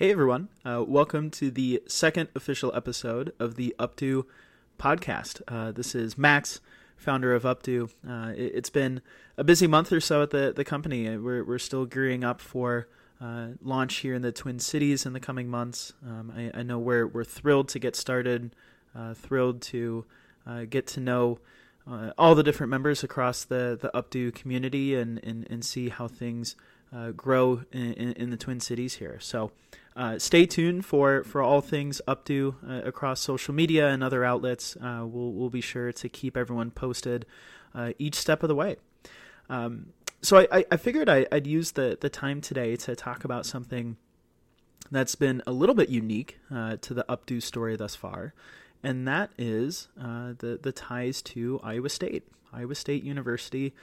Hey everyone, uh, welcome to the second official episode of the Updo podcast. Uh, this is Max, founder of Updo. Uh, it, has been a busy month or so at the, the company. Uh, we're, we're still gearing up for uh, launch here in the Twin Cities in the coming months. Um, I, I, know we're, we're thrilled to get started, uh, thrilled to get to know all the different members across the, the Updo community and, and, and see how things grow in, in, in the Twin Cities here. So, uh, stay tuned for, for all things Updo uh, across social media and other outlets. Uh, we'll, we'll be sure to keep everyone posted uh, each step of the way. Um, so I, I figured I, would use the, the time today to talk about something that's been a little bit unique uh, to the Updo story thus far, and that is uh, the, the ties to Iowa State, Iowa State University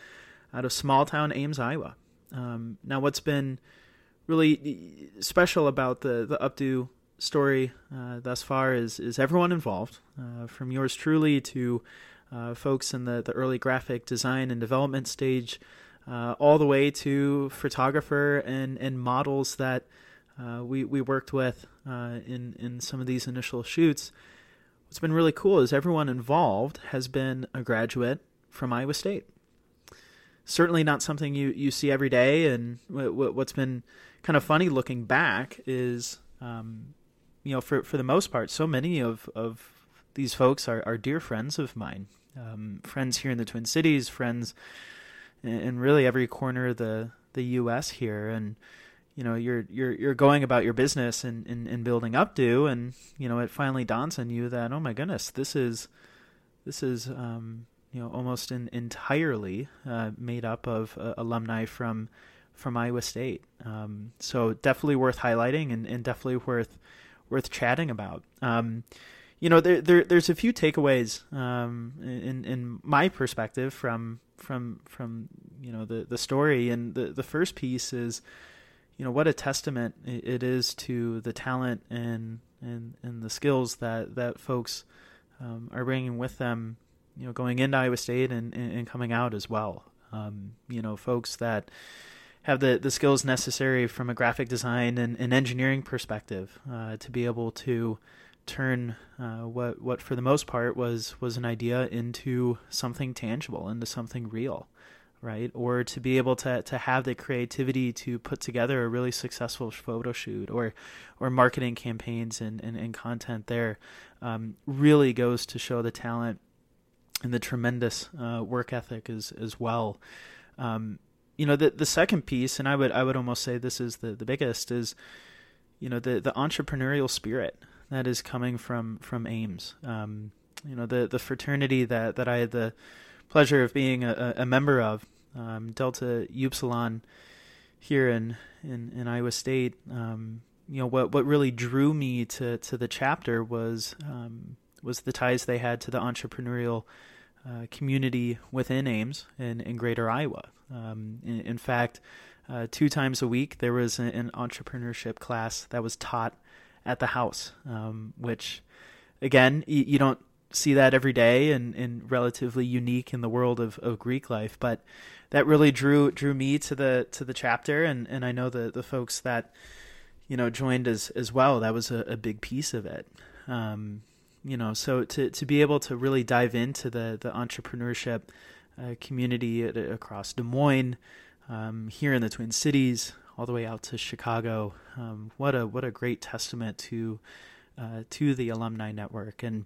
out of small town Ames, Iowa. Um, now, what's been really special about the the Updo story uh, thus far is is everyone involved, uh, from yours truly to uh, folks in the the early graphic design and development stage, uh, all the way to photographer and and models that uh, we we worked with uh, in in some of these initial shoots. What's been really cool is everyone involved has been a graduate from Iowa State. Certainly not something you, you see every day, and w- w- what's been kind of funny looking back is, um, you know, for for the most part, so many of of these folks are, are dear friends of mine, um, friends here in the Twin Cities, friends in, in really every corner of the the U.S. here, and you know you're you're you're going about your business and, and, and building Updo and you know it finally dawns on you that oh my goodness this is this is um, you know almost entirely uh, made up of uh, alumni from from Iowa State. Um, so definitely worth highlighting and, and, definitely worth worth chatting about. Um, you know, there, there there's a few takeaways um, in in my perspective from from from you know the the story, and the the first piece is you know what a testament it is to the talent and and and the skills that that folks um, are bringing with them you know going into Iowa State and and, coming out as well um, you know folks that have the, the skills necessary from a graphic design and, and engineering perspective uh, to be able to turn uh, what what for the most part was was an idea into something tangible, into something real, right? Or to be able to to have the creativity to put together a really successful photo shoot or or marketing campaigns and, and, and content there um, really goes to show the talent and the tremendous uh, work ethic as as well. Um, you know the the second piece, and I would I would almost say this is the the biggest is, you know the the entrepreneurial spirit that is coming from from Ames. Um, you know the the fraternity that that I had the pleasure of being a, a member of, um, Delta Upsilon, here in in, in Iowa State. Um, you know what what really drew me to to the chapter was um, was the ties they had to the entrepreneurial uh, community within Ames in, in Greater Iowa. Um, in, in, fact, uh, two times a week there was an, an, entrepreneurship class that was taught at the house, um, which, again, y- you don't see that every day and, and relatively unique in the world of, of Greek life. But that really drew drew me to the to the chapter, and, and I know the the folks that you know joined as as well. That was a, a big piece of it. Um, you know, so to to be able to really dive into the the entrepreneurship uh, community at, across Des Moines, um, here in the Twin Cities, all the way out to Chicago. Um, what a what a great testament to uh, to the alumni network. And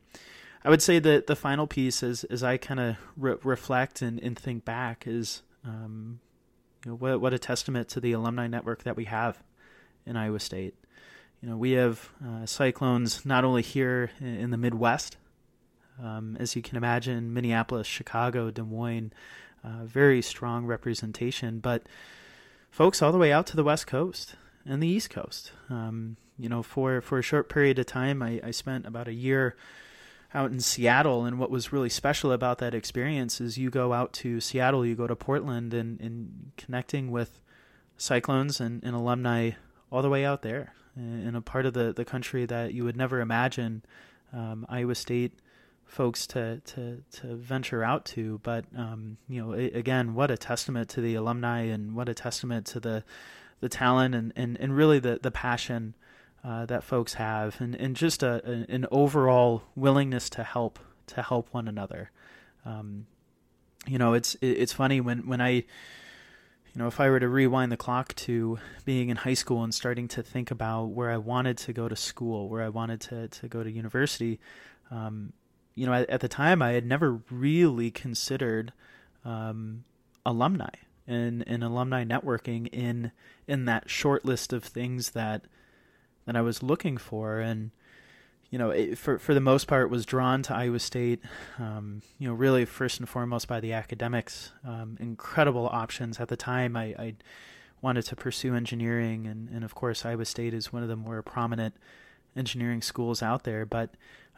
I would say that the final piece, as as I kind of re- reflect and, and think back, is um, you know what what a testament to the alumni network that we have in Iowa State. You know, we have uh, cyclones not only here in, the Midwest, um, as you can imagine, Minneapolis, Chicago, Des Moines, uh, very strong representation. But folks all the way out to the West Coast and the East Coast. Um, you know, for, for a short period of time, I, I spent about a year out in Seattle. And what was really special about that experience is you go out to Seattle, you go to Portland, and, and connecting with cyclones and, and alumni all the way out there in a part of the, the country that you would never imagine um, Iowa State folks to to to venture out to. But um, you know, it, again, what a testament to the alumni and what a testament to the the talent and and, and really the the passion uh, that folks have, and, and just a, an overall willingness to help to help one another. Um, you know, it's it's funny when when I, you know, if I were to rewind the clock to being in high school and starting to think about where I wanted to go to school, where I wanted to to go to university, um, you know, at, at, the time I had never really considered um, alumni and, and alumni networking in in that short list of things that that I was looking for, and you know, it, for for the most part, was drawn to Iowa State. Um, you know, really first and foremost by the academics. Um, incredible options at the time. I, I wanted to pursue engineering, and and of course, Iowa State is one of the more prominent engineering schools out there. But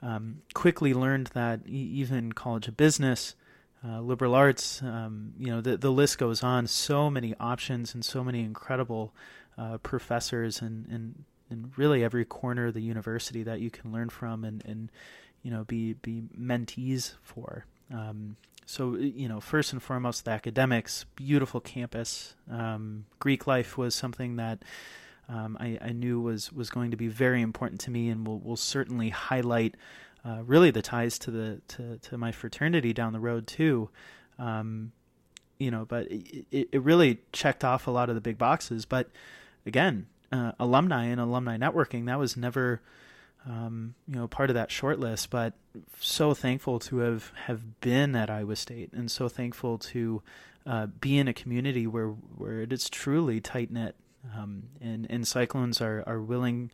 um, quickly learned that even College of Business. Uh, liberal arts, um, you know, the the list goes on. So many options and so many incredible uh, professors and, and in really every corner of the university that you can learn from and, and you know be be mentees for. Um, so you know, first and foremost, the academics, beautiful campus. Um, Greek life was something that um, I, I, knew was was going to be very important to me, and will will certainly highlight uh, really the ties to the to, to my fraternity down the road too. Um, you know, but it, it really checked off a lot of the big boxes. But again, uh, alumni and alumni networking. That was never, um, you know, part of that short list. But so thankful to have have been at Iowa State, and so thankful to uh, be in a community where where it is truly tight knit, um, and and Cyclones are are willing.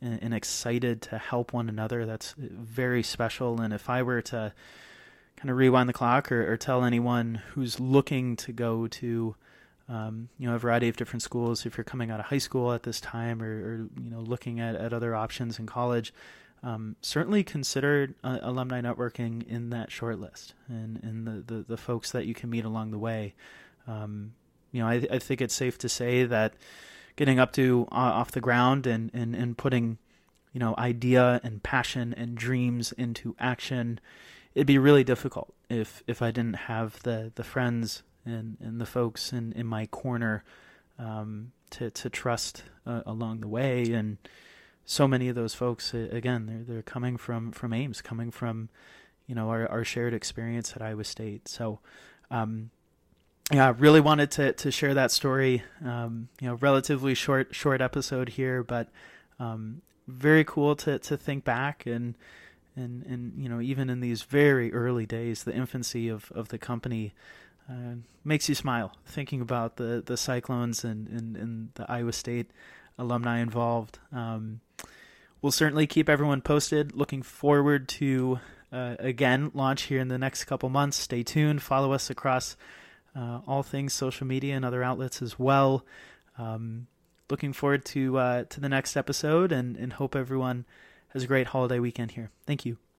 And, and excited to help one another. That's very special. And if I were to kind of rewind the clock or, or tell anyone who's looking to go to um, you know a variety of different schools. If you're coming out of high school at this time or, or you know looking at, at other options in college um, certainly consider uh, alumni networking in that short list and, and the, the, the, folks that you can meet along the way. Um, you know I, I think it's safe to say that getting Updo uh, off the ground and, and, and putting you know idea and passion and dreams into action it'd be really difficult if if I didn't have the the friends and and the folks in in my corner um, to to trust uh, along the way and so many of those folks again they're they're coming from from Ames coming from you know our our shared experience at Iowa State so um, yeah, I really wanted to to share that story. Um, you know, relatively short short episode here, but um, very cool to to think back and and and you know even in these very early days, the infancy of of the company, uh, makes you smile thinking about the the Cyclones and, and, and the Iowa State alumni involved. Um, we'll certainly keep everyone posted. Looking forward to uh, again launch here in the next couple months. Stay tuned. Follow us across uh, all things social media and other outlets as well. Um, looking forward to uh, to the next episode and and hope everyone has a great holiday weekend here. Thank you.